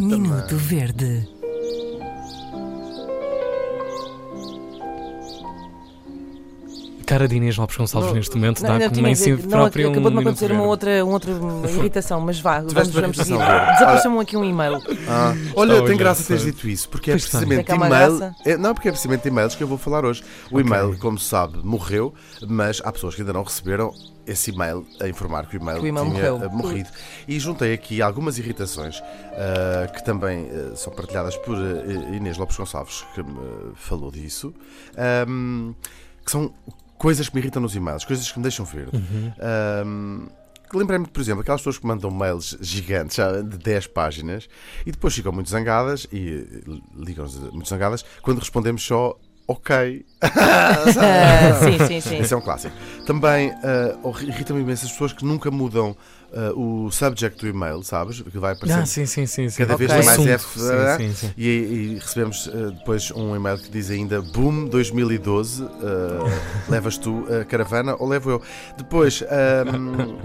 Minuto Verde. Cara de Inês Lopes Gonçalves Não, neste momento Não, dá não, como em si não, próprio acabou de me um acontecer uma outra, uma outra irritação, mas vá, vamos, vamos seguir. verde. Desapareceu-me aqui um e-mail. Ah, olha, tem graça teres dito isso, porque é Pois precisamente e-mail. é- não, porque é precisamente e-mails que eu vou falar hoje. O e-mail, como se sabe, morreu, mas há pessoas que ainda não receberam esse e-mail a informar que o e-mail, Que o e-mail tinha morreu. eh, morrido. E juntei aqui algumas irritações ah, que também eh, são partilhadas por eh, Inês Lopes Gonçalves, que me falou disso, ahm, que são coisas que me irritam nos e-mails, coisas que me deixam verde. Uhum. Que Lembrei-me, por exemplo, aquelas pessoas que mandam mails gigantes, de 10 páginas, e depois ficam muito zangadas, e ligam-nos muito zangadas, quando respondemos só ok. Ah, sim, sim, sim. Esse é um clássico. Também ah, oh, irrita-me imenso as pessoas que nunca mudam ah, o subject do e-mail, sabes? Que vai aparecer Ah, sim, sim, sim. sim. cada vez mais Assunto. F. ah, Sim, sim, sim. E, e recebemos ah, depois um e-mail que diz ainda Boom 2012, ah, levas tu a caravana ou levo eu? Depois, ahm,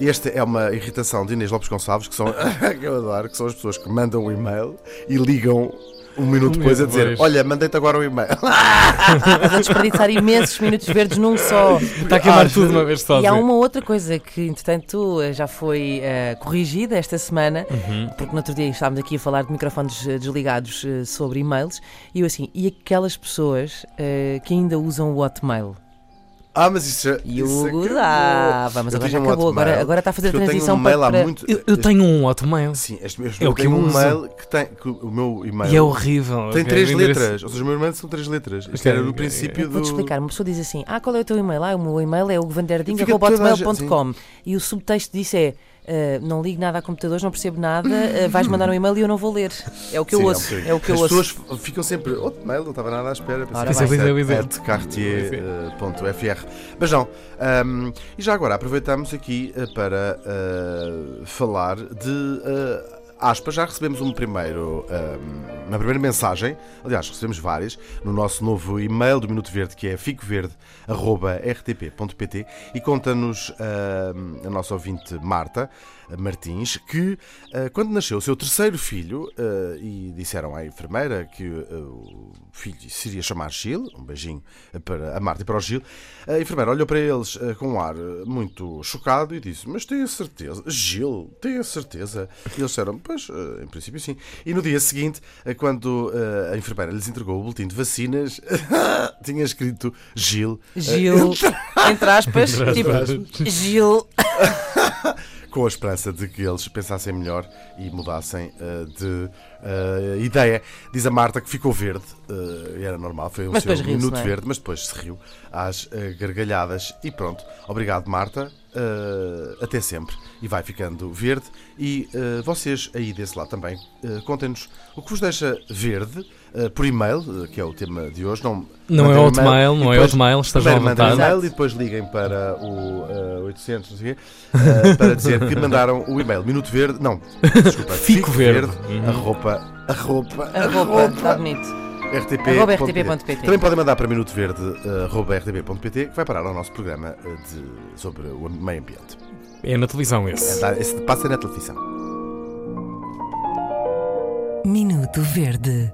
esta é uma irritação de Inês Lopes Gonçalves, que são, que eu adoro, que são as pessoas que mandam o e-mail e ligam um minuto Um depois a dizer: depois. Olha, mandei-te agora o e-mail. A desperdiçar imensos minutos verdes num só. Está a queimar Ah, tudo de uma vez só. E há uma outra coisa que, entretanto, já foi eh, corrigida esta semana, Uhum. porque no outro dia estávamos aqui a falar de microfones eh, desligados eh, sobre e-mails, e eu assim, e aquelas pessoas eh, que ainda usam o Hotmail? Ah, mas isso já. E o isso Hugo acabou. dá. Vamos, Eu agora já um acabou. Agora, agora está a fazer a eu transição um para. muito. Eu, eu tenho um Hotmail. Sim, este mesmo. É o eu que tenho eu um uso. mail que tem. Que o meu e-mail E é horrível. tem Ok, três letras. Ou seja, o meu e-mail são três letras. Isto Ok, era no ok, princípio do. Vou-te explicar, uma pessoa diz assim: Ah, qual é o teu e-mail? Ah, o meu e-mail é govanderding.com e o subtexto disso é ah, não ligo nada a computadores, não percebo nada, ah, vais mandar um e-mail e eu não vou ler. É o que eu Sim, ouço. bocadinho. É o que eu As ouço. pessoas ficam sempre. Outro mail, não estava nada à espera. É, cartier.fr. Mas não. hum, e já agora aproveitamos aqui eh, para eh, falar de. Aspas, já recebemos um primeiro, uma primeira mensagem, aliás, recebemos várias, no nosso novo e-mail do Minuto Verde, que é ficoverde.rtp.pt e conta-nos a nossa ouvinte Marta Martins que, eh, quando nasceu o seu terceiro filho, eh, e disseram à enfermeira que eh, o filho se iria chamar Gil, um beijinho para a Marta e para o Gil, a enfermeira olhou para eles com um ar muito chocado e disse: Mas tenho certeza, Gil, tenho certeza. E eles disseram: Pois, eh, em princípio sim. E no dia seguinte, eh, quando eh, a enfermeira lhes entregou o boletim de vacinas, tinha escrito Gil. Gil, entre aspas, tipo. Gil. com a esperança de que eles pensassem melhor e mudassem eh, de eh, ideia. Diz a Marta que ficou verde, eh, era normal, foi um Mas seu minuto é? verde, mas depois se riu às gargalhadas e pronto. Obrigado, Marta. até sempre. E vai ficando verde. E vocês aí desse lado também, contem-nos o que vos deixa verde por e-mail, que é o tema de hoje. Não, Não é Hotmail, não é Hotmail, estejam à Primeiro mandem um vontade. e-mail e depois liguem para o eh, 800, não sei o quê, para dizer que mandaram o e-mail Minuto Verde, não, desculpa, Fico Verde. Uhum. arroba, arroba, A roupa, está bonito. rtp. Arroba rtp.pt. Também podem mandar para minutoverde, arroba rtp.pt, que vai parar ao nosso programa eh, de- sobre o meio ambiente. É na televisão esse. É, Esse passa na televisão. Minuto Verde.